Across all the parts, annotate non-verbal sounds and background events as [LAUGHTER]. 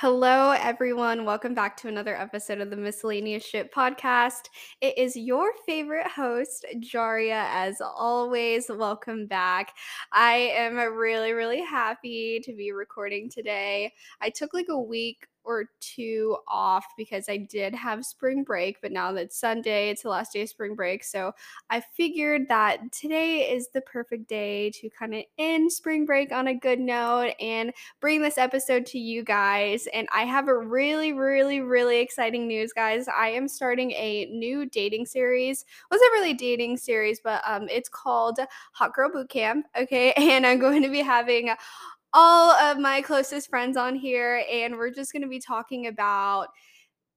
Hello, everyone. Welcome back to another episode of the Miscellaneous Ship podcast. It is your favorite host, Jaria, as always. Welcome back. I am really, really happy to be recording today. I took like a week or two off because I did have spring break, but now that Sunday, it's the last day of spring break. So I figured that today is the perfect day to kind of end spring break on a good note and bring this episode to you guys. And I have a really, really, really exciting news, guys. I am starting a new dating series. wasn't really a dating series, but um, it's called Hot Girl Boot Camp. Okay, [LAUGHS] and I'm going to be having all of my closest friends on here, and we're just gonna be talking about,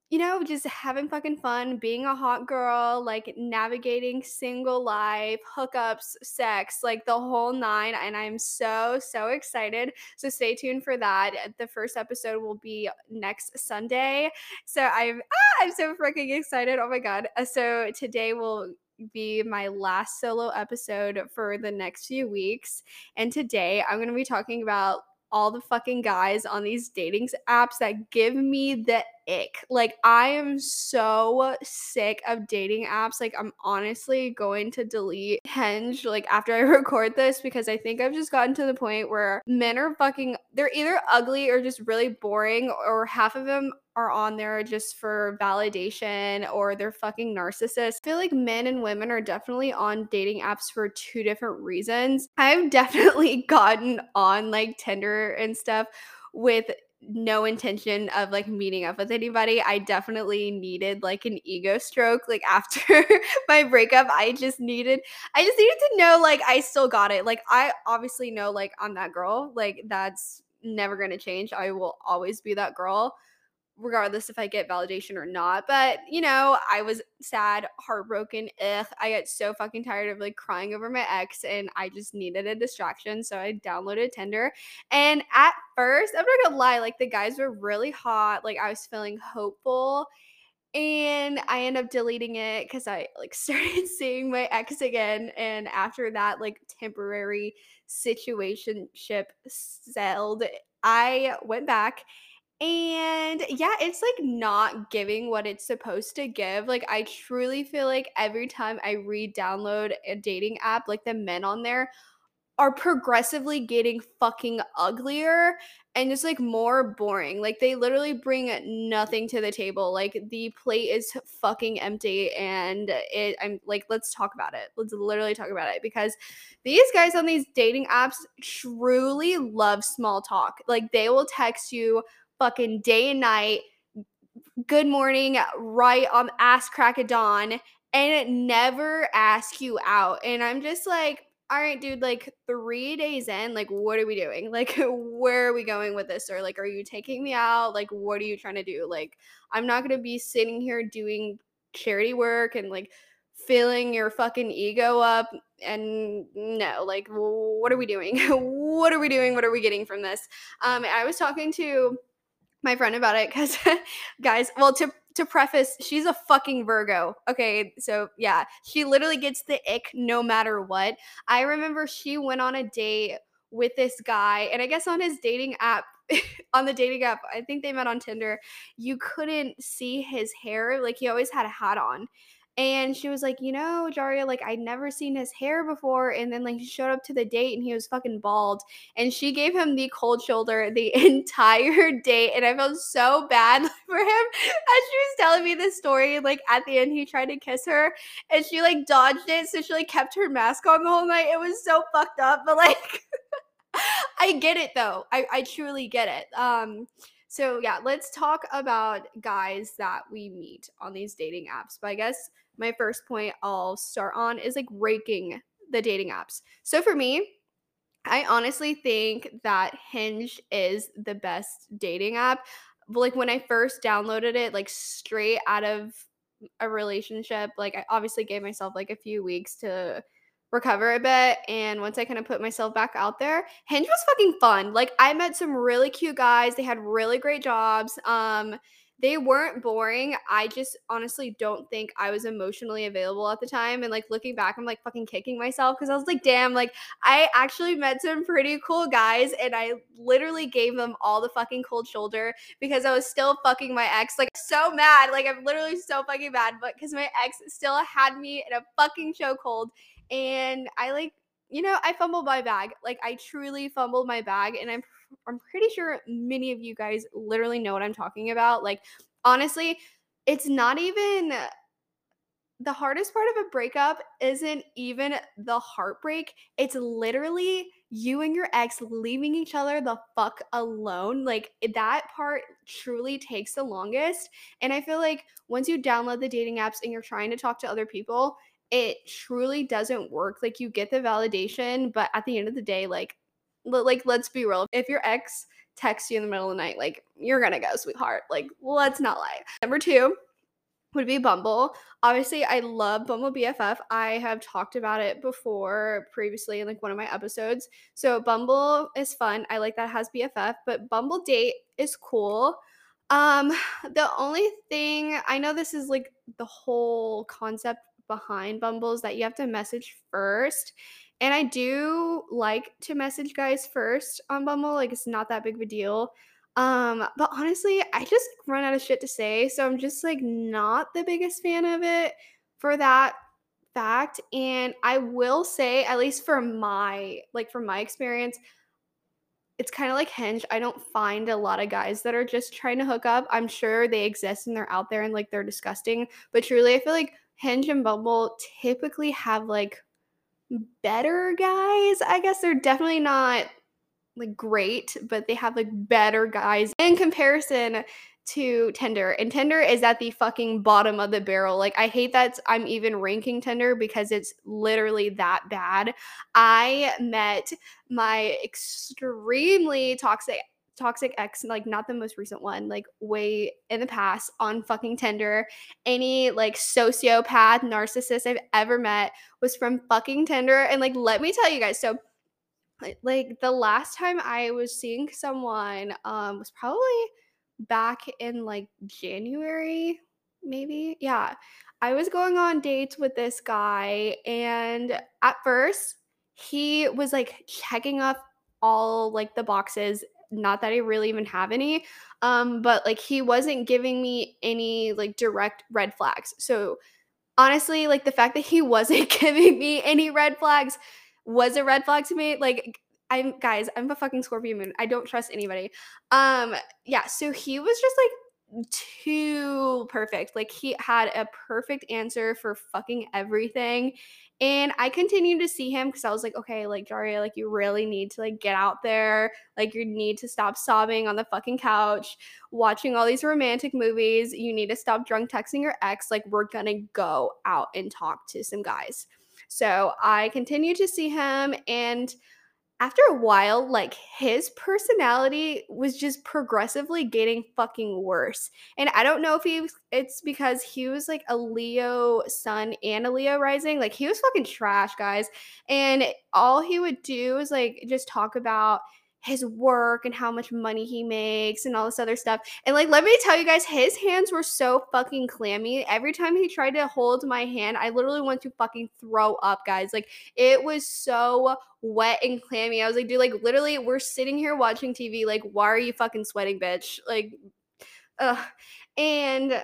you know, just having fucking fun, being a hot girl, like navigating single life, hookups, sex, like the whole nine. And I'm so, so excited. So stay tuned for that. The first episode will be next Sunday. So I'm ah, I'm so freaking excited. Oh my god. Uh, so today we'll be my last solo episode for the next few weeks. And today I'm going to be talking about all the fucking guys on these dating apps that give me the ick. Like, I am so sick of dating apps. Like, I'm honestly going to delete Hinge like after I [LAUGHS] record this because I think I've just gotten to the point where men are fucking, they're either ugly or just really boring, or half of them are on there just for validation or they're fucking narcissists. I feel like men and women are definitely on dating apps for two different reasons. [LAUGHS] I've definitely [LAUGHS] gotten on like Tinder and stuff with no intention of like meeting up with anybody. I definitely needed like an ego stroke like [LAUGHS] after my breakup. I just needed I just needed to know like I still got it. Like I obviously know like I'm that girl. Like that's never going to change. I will always be that girl regardless if I get validation or not. But, you know, I was sad, heartbroken, ugh. I get so fucking tired of like crying over my ex and I just needed a distraction. So I downloaded Tinder. And at first, I'm not gonna lie, like the guys were really hot. Like I was feeling hopeful. And I end up deleting it because I like [LAUGHS] started seeing my ex again. And after that, like temporary situationship settled, I went back and yeah, it's like not giving what it's supposed to give. Like, I truly feel like every time I re download a dating app, like the men on there are progressively getting fucking uglier and just like more boring. Like, they literally bring nothing to the table. Like, the plate is fucking empty. And it, I'm like, let's talk about it. Let's literally talk about it because these guys on these dating apps truly love small talk. Like, they will text you fucking day and night, good morning, right on ass crack of dawn, and never ask you out. And I'm just like, all right, dude, like three days in, like, what are we doing? [LAUGHS] Like, where are we going with this? Or, like, are you taking me out? Like, what are you trying to do? Like, I'm not going to be sitting here doing charity work and, like, filling your fucking ego up. And no, like, what are we doing? [LAUGHS] what are we doing? What are we getting from this? Um, I was talking to my friend about it because [LAUGHS] guys well to to preface she's a fucking virgo okay? So yeah she literally gets the ick no matter what. I remember she went on a date with this guy and i guess on his dating app [LAUGHS] on the dating app i think they met on tinder you couldn't see his hair like he always had a hat on and she was like, you know, Jaria, like I'd never seen his hair before. And then like he showed up to the date and he was fucking bald. And she gave him the cold shoulder the [LAUGHS] entire date. And I felt so bad [LAUGHS] for him as she was telling me this story. Like at the end, he tried to kiss her and she like dodged it. So she like kept her mask on the whole night. It was so fucked up. But [LAUGHS] like I get it though. I, I truly get it. Um so yeah, let's talk about guys that we meet on these dating apps. But I guess my first point I'll start on is like ranking the dating apps. So for me, I honestly think that Hinge is the best dating app. Like when I first downloaded it, like straight out of a relationship, like I obviously gave myself like a few weeks to recover a bit. And once I kind of put myself back out there, Hinge was fucking fun. Like I met some really cute guys. They had really great jobs. Um, they weren't boring. I just honestly don't think I was emotionally available at the time. And like looking back, I'm like fucking kicking myself because I was like, damn, like I actually met some pretty cool guys and I literally gave them all the fucking cold shoulder because I was still fucking my ex. Like so mad. Like I'm literally so fucking mad, but because my ex still had me in a fucking chokehold. And I like you know, I fumbled my bag. Like I truly fumbled my bag and I'm I'm pretty sure many of you guys literally know what I'm talking about. Like honestly, it's not even the hardest part of a breakup isn't even the heartbreak. It's literally you and your ex leaving each other the fuck alone. Like that part truly takes the longest. And I feel like once you download the dating apps and you're trying to talk to other people, it truly doesn't work. Like you get the validation, but at the end of the day, like like let's be real. If your ex texts you in the middle of the night, like you're gonna go, sweetheart. Like let's not lie. Number two would be Bumble. Obviously, I love Bumble BFF. I have talked about it before previously in like one of my episodes. So Bumble is fun. I like that has BFF, but Bumble Date is cool. Um, [SIGHS] the only thing I know this is like the whole concept behind Bumbles that you have to message first. And I do like to message guys first on Bumble. Like it's not that big of a deal. Um, but honestly, I just run out of shit to say. So I'm just like not the biggest fan of it for that fact. And I will say, at least for my like for my experience, it's kind of like Hinge. I don't find a lot of guys that are just trying to hook up. I'm sure they exist and they're out there and like they're disgusting. But truly, I feel like Hinge and Bumble typically have like better guys. I guess they're definitely not like great, but they have like better guys in comparison to Tinder. And Tinder is at the fucking bottom of the barrel. Like I hate that I'm even ranking Tinder because it's literally that bad. I met my extremely toxic toxic ex, like not the most recent one, like way in the past on fucking Tinder. Any like sociopath, narcissist I've ever met was from fucking Tinder. And like, let me tell you guys, so like the last time I was seeing someone um was probably back in like January, maybe. Yeah. I was going on dates with this guy, and at first, he was like checking off all like the boxes not that I really even have any. Um, but like he wasn't giving me any like direct red flags. So honestly, like the fact that he [LAUGHS] wasn't giving me any red flags was a red flag to me. Like I'm guys, I'm a fucking Scorpio moon. I don't trust anybody. Um, yeah, so he was just like too perfect. Like he had a perfect answer for fucking everything. And I continued to see him because I was like, okay, like Jaria, like you really need to like get out there. Like you need to stop sobbing on the fucking couch, watching all these romantic movies. You need to stop drunk texting your ex. Like we're gonna go out and talk to some guys. So I continued to see him and after a while, like his personality was just progressively getting fucking worse. And I don't know if he it's because he was like a Leo sun and a Leo rising. Like he was fucking trash, guys. And all he would do is like just talk about his work and how much money he makes and all this other stuff. And like, let me tell you guys, his hands were so fucking clammy. Every time he tried to hold my hand, I literally want to fucking throw up, guys. Like, it was so wet and clammy. I was like, dude, like, literally, we're sitting here watching TV. Like, why are you fucking sweating, bitch? Like, ugh. And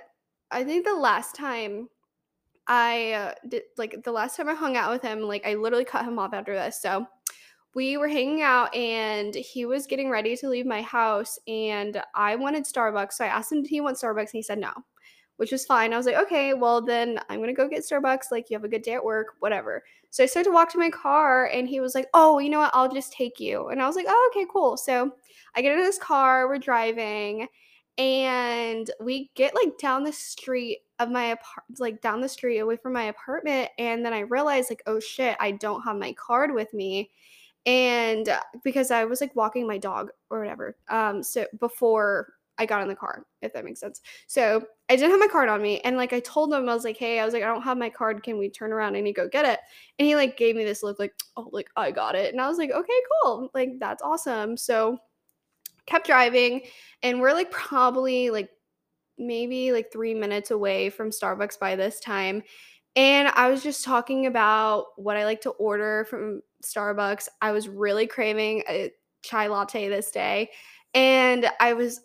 I think the last time I uh, did, like, the last time I hung out with him, like, I literally cut him off after this. So, we were hanging out and he was getting ready to leave my house and I wanted Starbucks. So I asked him, did he want Starbucks? And he said no, which was fine. I was like, okay, well then I'm to go get Starbucks. Like you have a good day at work, whatever. So I started to walk to my car and he was like, oh, you know what? I'll just take you. And I was like, oh, okay, cool. So I get into this car, we're driving and we get like down the street of my apartment like down the street away from my apartment and then i realized like oh shit i don't have my card with me and uh, because I was like walking my dog or whatever. Um, so before I got in the car, if that makes sense. So I didn't have my card on me, and like I told him, I was like, "Hey, I was like, I don't have my card. Can we turn around and you go get it?" And he like gave me this look, like, "Oh, like I got it," and I was like, "Okay, cool. Like that's awesome." So kept driving, and we're like probably like maybe like three minutes away from Starbucks by this time. And I was just talking about what I like to order from Starbucks. I was really craving a chai latte this day. And I was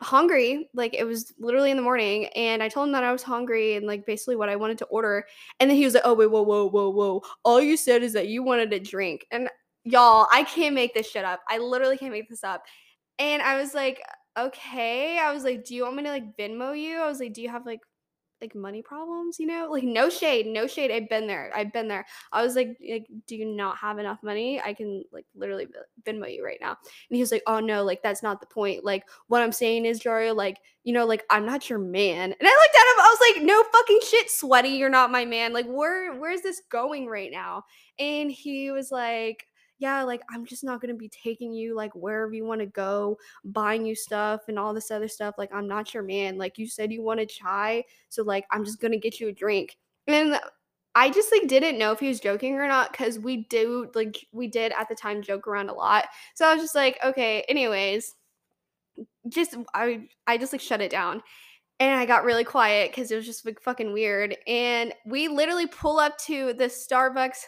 hungry. Like it was literally in the morning. And I told him that I was hungry and like basically what I wanted to order. And then he was like, oh, wait, whoa, whoa, whoa, whoa. All you said is that you wanted a drink. And y'all, I can't make this shit up. I literally can't make this up. And I was like, okay. I was like, do you want me to like Venmo you? I was like, do you have like like money problems, you know? Like no shade, no shade. I've been there. I've been there. I was like, like, do you not have enough money? I can like literally Venmo you right now. And he was like, oh no, like that's not the point. Like what I'm saying is, Jaria, like you know, like I'm not your man. And I looked at him. I was like, no fucking shit, sweaty. You're not my man. Like where where's this going right now? And he was like yeah, like I'm just not gonna be taking you like wherever you want to go, buying you stuff and all this other stuff. Like I'm not your man. Like you said you wanted chai, so like I'm just gonna get you a drink. And I just like didn't know if he was joking or not because we do like we did at the time joke around a lot. So I was just like, okay, anyways, just I I just like shut it down. And I got really quiet because it was just like fucking weird. And we literally pull up to the Starbucks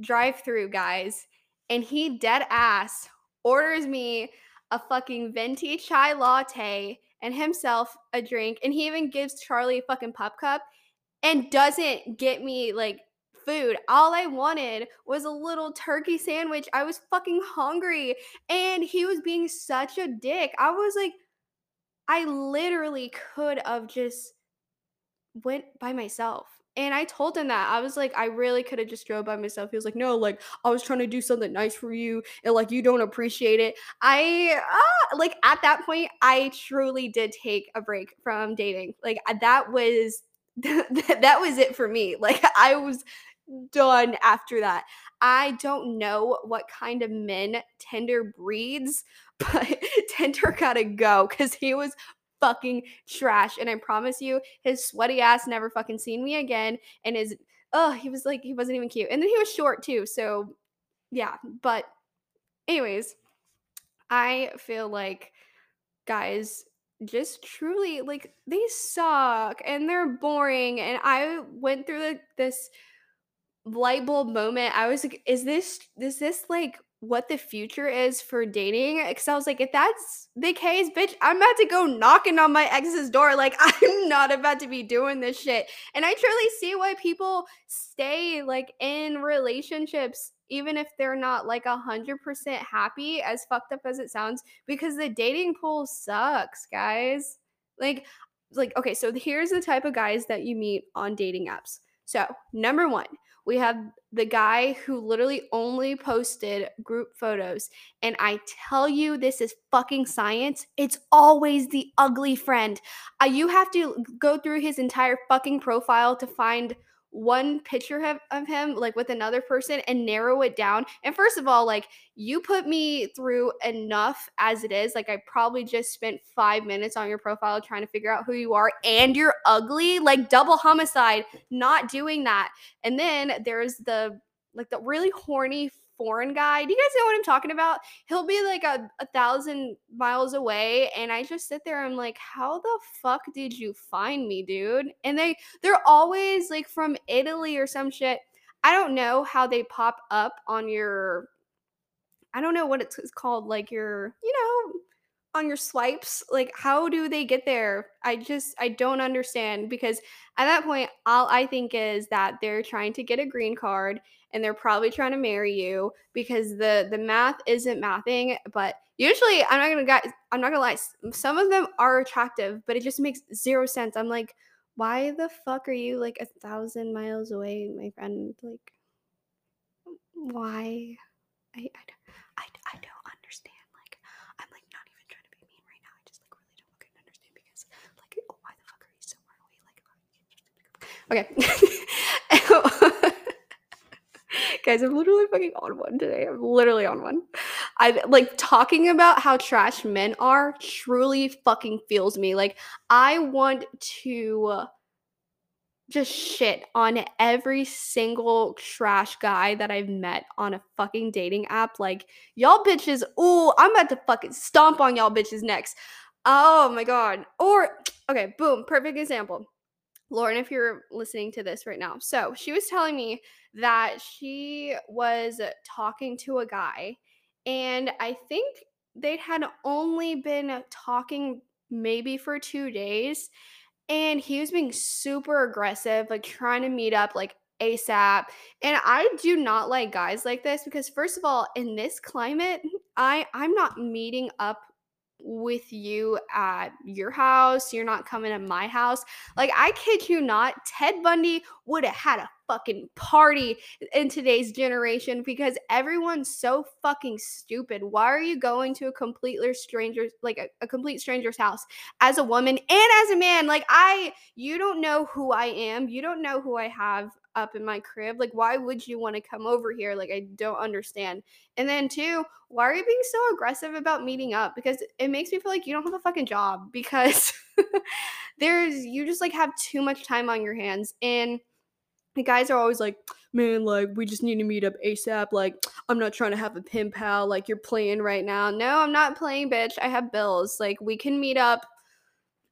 drive through, guys and he dead ass orders me a fucking venti chai latte and himself a drink and he even gives Charlie a fucking pup cup and doesn't get me like food. All I wanted was a little turkey sandwich. I was fucking hungry and he was being such a dick. I was like I literally could have just went by myself. And I told him that. I was like, I really could have just drove by myself. He was like, no, like, I was trying to do something nice for you and like you don't appreciate it. I, uh, like, at that point, I truly did take a break from dating. Like, that was, [LAUGHS] that was it for me. Like, [LAUGHS] I was done after that. I don't know what kind of men Tinder breeds, [LAUGHS] but Tinder gotta go because he was fucking trash. And I promise you, his sweaty ass never fucking seen me again. And his, oh, he was like, he wasn't even cute. And then he was short too. So yeah. But, anyways, I feel like guys just truly like they suck and they're boring. And I went through the, this light bulb moment. I was like, is this, is this like what the future is for dating because I was like, if that's the case, bitch, I'm about to go knocking on my ex's door. [LAUGHS] Like, I'm not about to be doing this shit. And I truly see why people stay like in relationships, even if they're not like a hundred percent happy, as fucked up as it sounds, because the dating pool sucks, guys. Like, like, okay, so here's the type of guys that you meet on dating apps. So, number one, we have the guy who literally only posted group photos. And I tell you, this is fucking science. It's always the ugly friend. Uh, you have to go through his entire fucking profile to find one picture of, him like with another person and narrow it down. And first of all like you put me through enough as it is like i probably just spent five minutes on your profile trying to figure out who you are and you're ugly like double homicide not doing that. And then there's the like the really horny foreign guy. Do you guys know what I'm talking about? He'll be like a, a thousand miles away, and I just sit there. I'm like, how the fuck did you find me, dude? And they they're always like from Italy or some shit. I don't know how they pop up on your. I don't know what it's called, like your, you know, on your swipes like how do they get there? I just i don't understand because at that point all i think is that they're trying to get a green card and they're probably trying to marry you because the the math isn't mathing but usually i'm not gonna guys i'm not gonna lie some of them are attractive but it just makes zero sense. I'm like why the fuck are you like a thousand miles away my friend? Like why? I i, I, I don't understand like i'm like not even trying to be mean right now i just like really don't fucking understand because like oh, why the fuck are you so far away like okay [LAUGHS] Guys, I'm literally fucking on one today. I'm literally on one. I like talking about how trash men are truly fucking feels me. Like I want to just shit on every single trash guy that I've met on a fucking dating app. Like, y'all bitches, ooh, I'm about to fucking stomp on y'all bitches next. Oh my god. Or okay, boom, perfect example. Lauren, if you're listening to this right now. So she was telling me that she was talking to a guy, and I think they had only been talking maybe for two days, and he was being super aggressive, like trying to meet up like ASAP. And I do not like guys like this because first of all, in this climate, I I'm not meeting up with you at your house. You're not coming to my house. Like, I kid you not, Ted Bundy would have had a fucking party in today's generation because everyone's so fucking stupid. Why are you going to a completely stranger, like a, a complete stranger's house as a woman and as a man? Like, I, you don't know who I am. You don't know who I have up in my crib. Like, why would you want to come over here? Like, I don't understand. And then, two, why are you being so aggressive about meeting up? Because it makes me feel like you don't have a fucking job because [LAUGHS] there's, you just like have too much time on your hands. And the guys are always like, man, like, we just need to meet up ASAP. Like, I'm not trying to have a pin pal. Like, you're playing right now. No, I'm not playing, bitch. I have bills. Like, we can meet up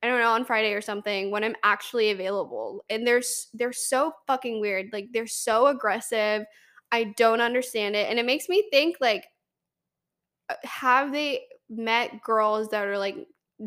I don't know, on Friday or something when I'm actually available. And they're they're so fucking weird. Like they're so aggressive. I don't understand it. And it makes me think like uh, have they met girls that are like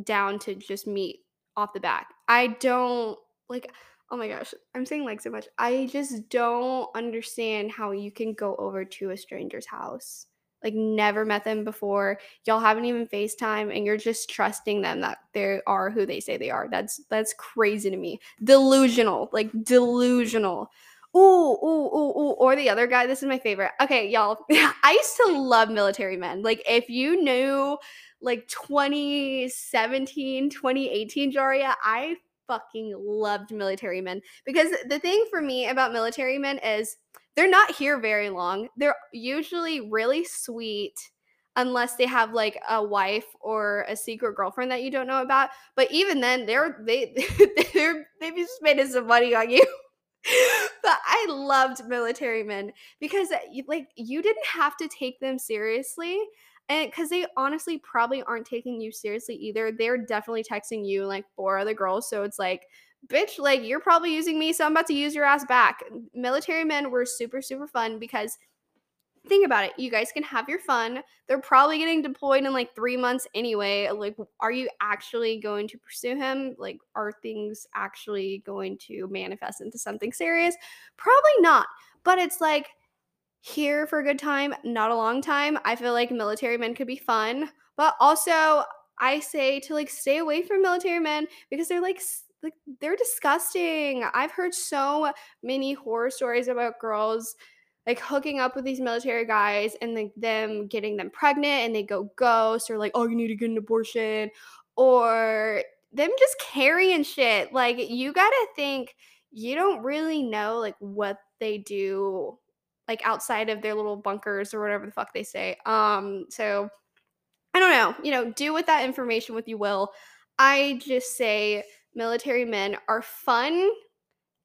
down to just meet off the back? I don't like oh my gosh, I'm saying like so much. I just don't understand how you can go over to a stranger's house like never met them before. Y'all haven't even FaceTime and you're just trusting them that they are who they say they are. That's that's crazy to me. Delusional. Like delusional. Ooh, ooh, ooh, ooh. Or the other guy. This is my favorite. Okay, y'all. [LAUGHS] I used to love military men. Like, if you knew like 2017, 2018, Jaria, I fucking loved military men. Because the thing for me about military men is they're not here very long. They're usually really sweet unless they have like a wife or a secret girlfriend that you don't know about. But even then, they're they [LAUGHS] they're they've just made some money on you. [LAUGHS] but I loved military men because uh, like you didn't have to take them seriously. And because they honestly probably aren't taking you seriously either. They're definitely texting you like four other girls. So it's like bitch, like you're probably using me, so I'm about to use your ass back. Military men were super, super fun because think about it. You guys can have your fun. They're probably getting deployed in like three months anyway. Like, are you actually going to pursue him? Like, are things actually going to manifest into something serious? Probably not. But it's like here for a good time, not a long time. I feel like military men could be fun, but also I say to like stay away from military men because they're like like they're disgusting. I've heard so many horror stories about girls like hooking up with these military guys and like them getting them pregnant and they go ghost or like oh you need to get an abortion or them just carrying shit. Like you got to think you don't really know like what they do like outside of their little bunkers or whatever the fuck they say. Um so I don't know, you know, do with that information what you will. I just say military men are fun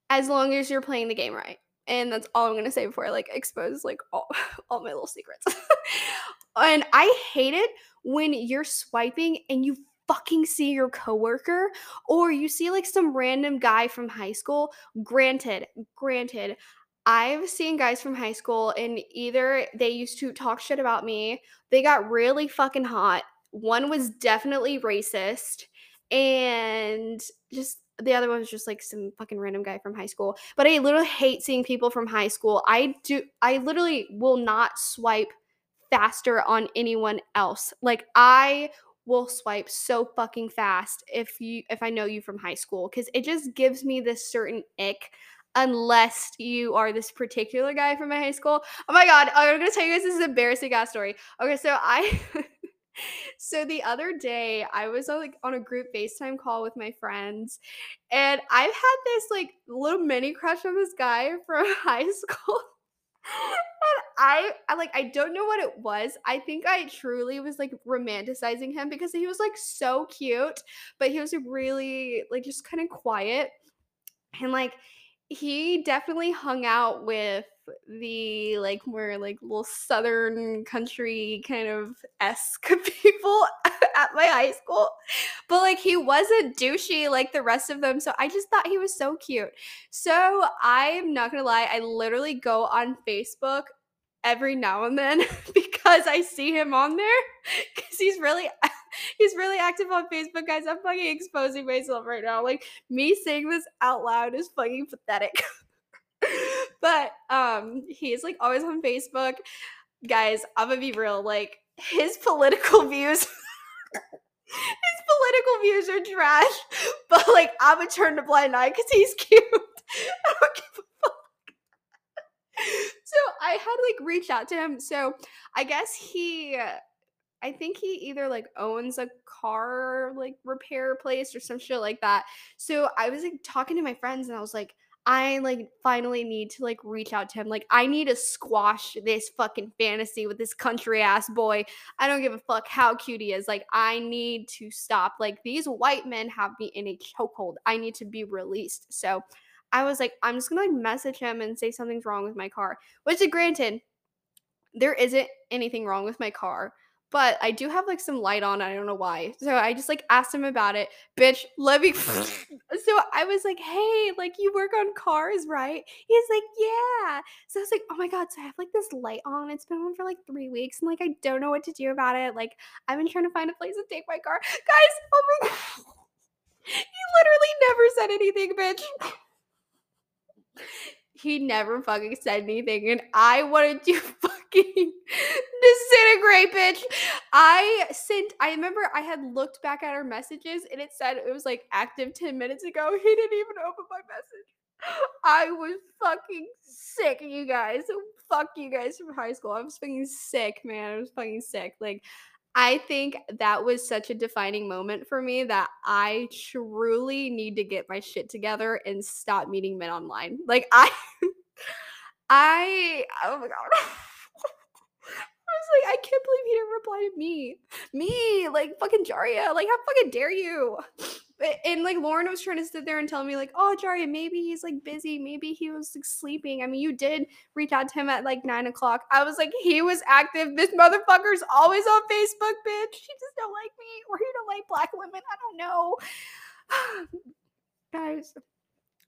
as long as you're playing the game right. And that's all I'm gonna say before I like expose like all, [LAUGHS] all my little secrets. [LAUGHS] and I hate it when you're swiping and you fucking see your coworker or you see like some random guy from high school. Granted, granted, I've seen guys from high school and either they used to talk shit about me, they got really fucking hot. One was definitely racist and just the other one was just like some fucking random guy from high school. But I literally hate seeing people from high school. I do I literally will not swipe faster on anyone else. Like I will swipe so fucking fast if you if I know you from high school cuz it just gives me this certain ick unless you are this particular guy from my high school. Oh my god, I'm going to tell you guys this is embarrassing ass story. Okay, so I [LAUGHS] so the other day I was on, like on a group FaceTime call with my friends and I've had this like little mini crush on this guy [LAUGHS] from high school. and I, I like I don't know what it was. I think I truly was like romanticizing him because he was like so cute, but he was really like just kind of quiet. And like he definitely hung out with the like more like little southern country kind of esque [LAUGHS] people [LAUGHS] at my high school. But like he wasn't douchey like the rest of them. So I just thought he was so cute. So I'm not gonna lie, I literally go on Facebook every now and then [LAUGHS] because I see him on there because he's really he's really active on Facebook, guys. I'm fucking exposing myself right now. Like me saying this out loud is fucking pathetic. [LAUGHS] but um he's like always on Facebook. Guys, I'm gonna be real, like his political [LAUGHS] views his political views are trash, [LAUGHS] but like I'm gonna turn a blind eye because he's cute. I don't give a fuck. So I had like reached out to him. So I guess he I think he either like owns a car like repair place or some shit like that. So I was like talking to my friends and I was like, I like finally need to like reach out to him. Like I need to squash this fucking fantasy with this country ass boy. I don't give a fuck how cute he is. Like I need to stop. Like these white men have me in a chokehold. I need to be released. So I was like, I'm just gonna like message him and say something's wrong with my car. Which granted, there isn't anything wrong with my car but I do have like some light on. I don't know why. So I just like asked him about it. Bitch, let me. [LAUGHS] so I was like, hey, like you work on cars, right? He's like, yeah. So I was like, oh my God. So I have like this light on. It's been on for like three weeks and like I don't know what to do about it. Like I've been trying to find a place to take my car. Guys, oh my God. [LAUGHS] he literally never said anything, bitch he never fucking said anything and I wanted to [LAUGHS] fucking disintegrate, bitch. I sent I remember I had looked back at our messages and it said it was like active 10 minutes ago. [LAUGHS] He didn't even open my message. I was fucking sick, you guys. Fuck you guys from high school. I was fucking sick, man. I was fucking sick. Like I think that was such a defining moment for me that I truly need to get my shit together and stop meeting men online. Like I [LAUGHS] I oh my god. [LAUGHS] I was like, I can't believe he didn't reply to me. Me, like fucking Jaria. Like, how fucking dare you? And like Lauren was trying to sit there and tell me like, oh Jaria, maybe he's like busy, maybe he was like sleeping. I mean, you did reach out to him at like nine o'clock. I was like, he was active. This motherfucker's always on Facebook, bitch. He just don't like me, or he don't like black women. I don't know, [SIGHS] guys.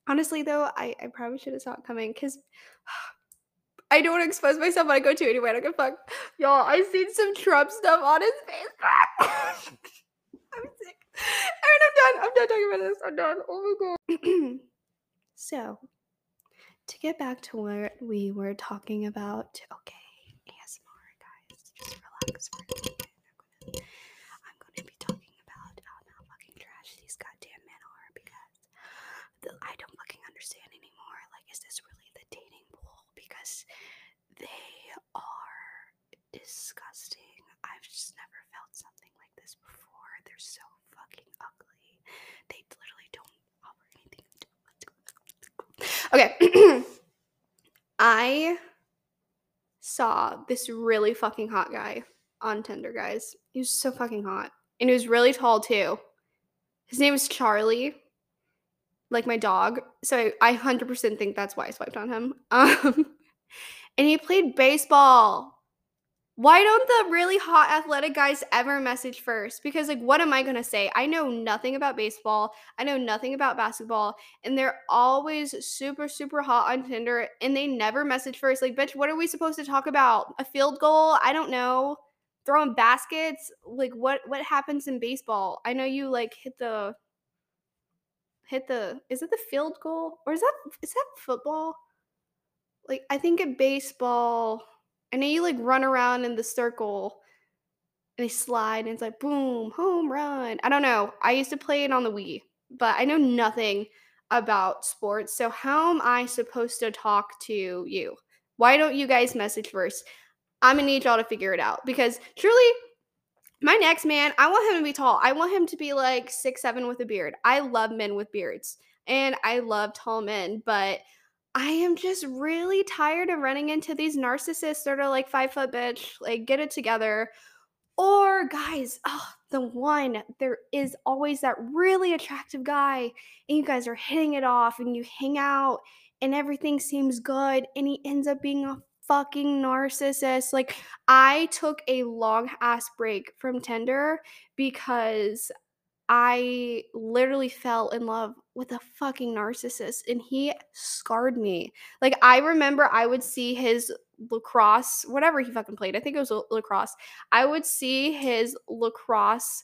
Honestly, though, I I probably should have saw it coming because. [SIGHS] I don't want to expose myself, but I go to anyway. I don't give a fuck. Y'all, I seen some Trump stuff on his Facebook. [LAUGHS] I'm sick. Alright, I'm done. I'm done talking about this. I'm done. Oh my god. [CLEARS THROAT] so, to get back to what we were talking about, okay, ASMR, guys, just relax for a second. I'm gonna, I'm gonna be talking about how how fucking trash these goddamn men are because the, I don't fucking understand anymore. Like, is this really the dating pool? Because they are disgusting. I've just never felt something this before. They're so fucking ugly. They literally don't offer anything. Okay. [CLEARS THROAT] I saw this really fucking hot guy on Tinder, guys. He was so fucking hot. And he was really tall too. His name was Charlie, like my dog. So I, I 100% think that's why I swiped on him. [LAUGHS] Um, and he played baseball. Why don't the really hot athletic guys ever message first? Because, like, what am I going to say? I know nothing about baseball. I know nothing about basketball. And they're always super, super hot on Tinder and they never message first. Like, bitch, what are we supposed to talk about? A field goal? I don't know. Throwing baskets? Like, what, what happens in baseball? I know you, like, hit the. Hit the. Is it the field goal? Or is that. Is that football? Like, I think in baseball I know you like run around in the circle and they slide and it's like boom, home run. I don't know. I used to play it on the Wii, but I know nothing about sports. So how am I supposed to talk to you? Why don't you guys message first? I'm gonna need y'all to figure it out because truly, my next man, I want him to be tall. I want him to be like six seven with a beard. I love men with beards and I love tall men, but I am just really tired of running into these narcissists that are like five foot bitch, like get it together. Or guys, oh, the one there is always that really attractive guy, and you guys are hitting it off, and you hang out, and everything seems good and he ends up being a fucking narcissist. Like I took a long ass break from Tinder because I literally fell in love with a fucking narcissist and he scarred me. Like I remember I would see his lacrosse, whatever he fucking played. I think it was lacrosse. I would see his lacrosse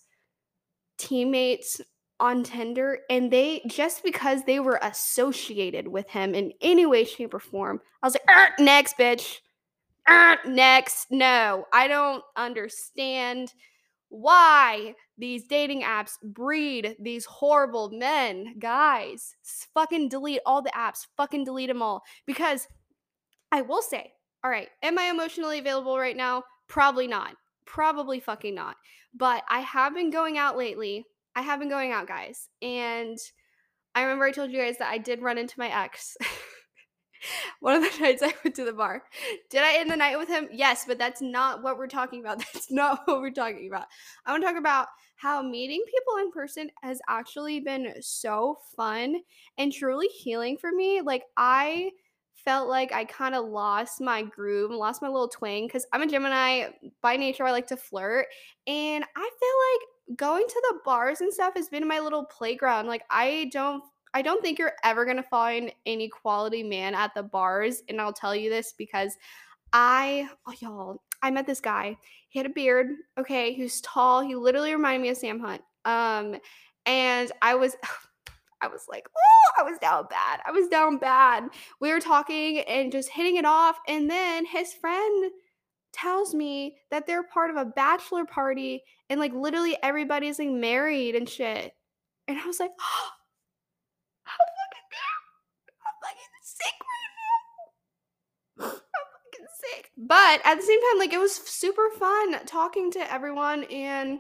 teammates on Tinder and they just because they were associated with him in any way, shape, or form, I was like, "Er, next, bitch. Er, next. No, I don't understand why these dating apps breed these horrible men. Guys, fucking delete all the apps. Fucking delete them all. Because I will say, all right, am I emotionally available right now? Probably not. Probably fucking not. But I have been going out lately. I have been going out, guys. And I remember I told you guys that I did run into my ex. [LAUGHS] One of the [LAUGHS] nights I went to the bar. Did I end the night with him? Yes, but that's not what we're talking about. [LAUGHS] That's not what we're talking about. I want to talk about how meeting people in person has actually been so fun and truly healing for me. Like, I felt like I kind of lost my groove and lost my little twang because I'm a Gemini. By nature, I like to flirt. And I feel like going to the bars and stuff has been my little playground. Like, I don't I don't think you're ever going to find any quality man at the bars. And I'll tell you this because I, oh, y'all, I met this guy. He had a beard. Okay. He was tall. He literally reminded me of Sam Hunt. Um, and I was, [SIGHS] I was like, oh, I was down bad. I was down bad. We were talking and just hitting it off. And then his friend tells me that they're part of a bachelor party and like literally everybody's like married and shit. And I was like, [GASPS] oh, I'm fucking, I'm fucking sick right now. I'm fucking sick. But at the same time, like it was super fun talking to everyone and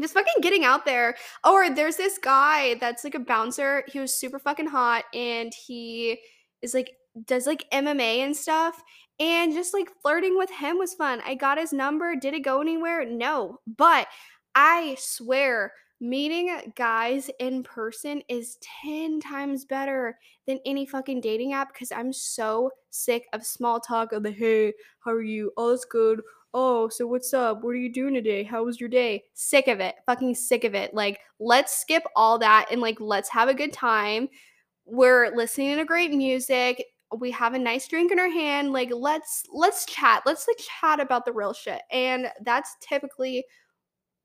just fucking getting out there. Or there's this guy that's like a bouncer. He was super fucking hot and he is like does like MMA and stuff. And just like flirting with him was fun. I got his number. Did it go anywhere? No. But I swear meeting guys in person is 10 times better than any fucking dating app because I'm so sick of small talk of the hey, how are you? All is good. Oh, so what's up? What are you doing today? How was your day? Sick of it. Fucking sick of it. Like, let's skip all that and like let's have a good time. We're listening to great music. We have a nice drink in our hand. Like, let's let's chat. Let's like chat about the real shit. And that's typically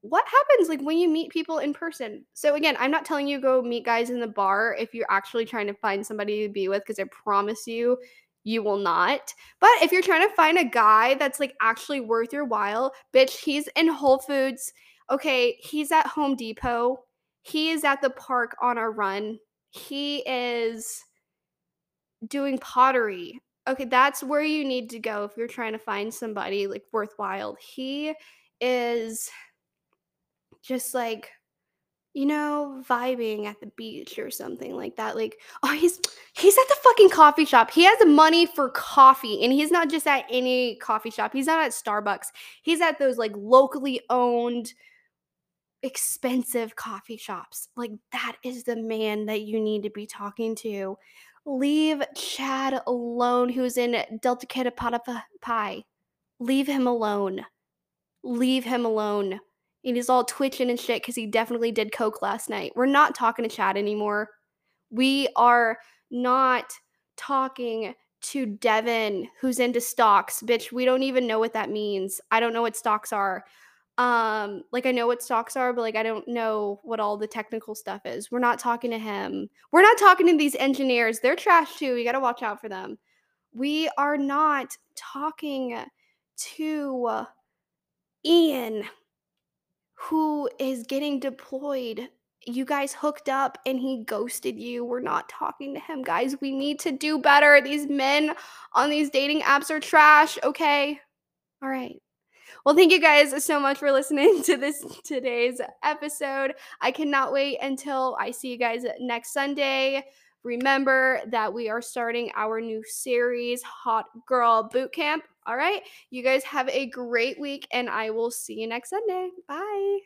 what happens like when you meet people in person? So again, I'm not telling you go meet guys in the bar if you're actually trying to find somebody to be with because I promise you you will not. But if you're trying to find a guy that's like actually worth your while, bitch, he's in Whole Foods. Okay, he's at Home Depot. He is at the park on a run. He is doing pottery. Okay, that's where you need to go if you're trying to find somebody like worthwhile. He is just like you know, vibing at the beach or something like that. Like, [LAUGHS] oh, he's he's at the fucking coffee shop. He has money for coffee, and he's not just at any coffee shop. He's not at Starbucks. He's at those like locally owned, expensive coffee shops. Like, that is the man that you need to be talking to. Leave Chad alone, who's in Delta Keta Pie. Leave him alone. Leave him alone and he's all twitching and shit because he definitely did coke last night. We're not talking to Chad anymore. We are not talking to Devin, who's into stocks. Bitch, we don't even know what that means. I don't know what stocks are. Um, like I know what stocks are, but like I don't know what all the technical stuff is. We're not talking to him. We're not talking to these engineers. They're trash too. You got to watch out for them. We are not talking to Ian who is getting deployed. You guys hooked up and he ghosted you. We're not talking to him, guys. We need to do better. These men on these dating apps are trash, okay? All right. Well, thank you guys so much for listening [LAUGHS] to this today's episode. I cannot wait until I see you guys next Sunday. Remember that we are starting our new series, Hot Girl Boot Camp. All right. You guys have a great week, and I will see you next Sunday. Bye.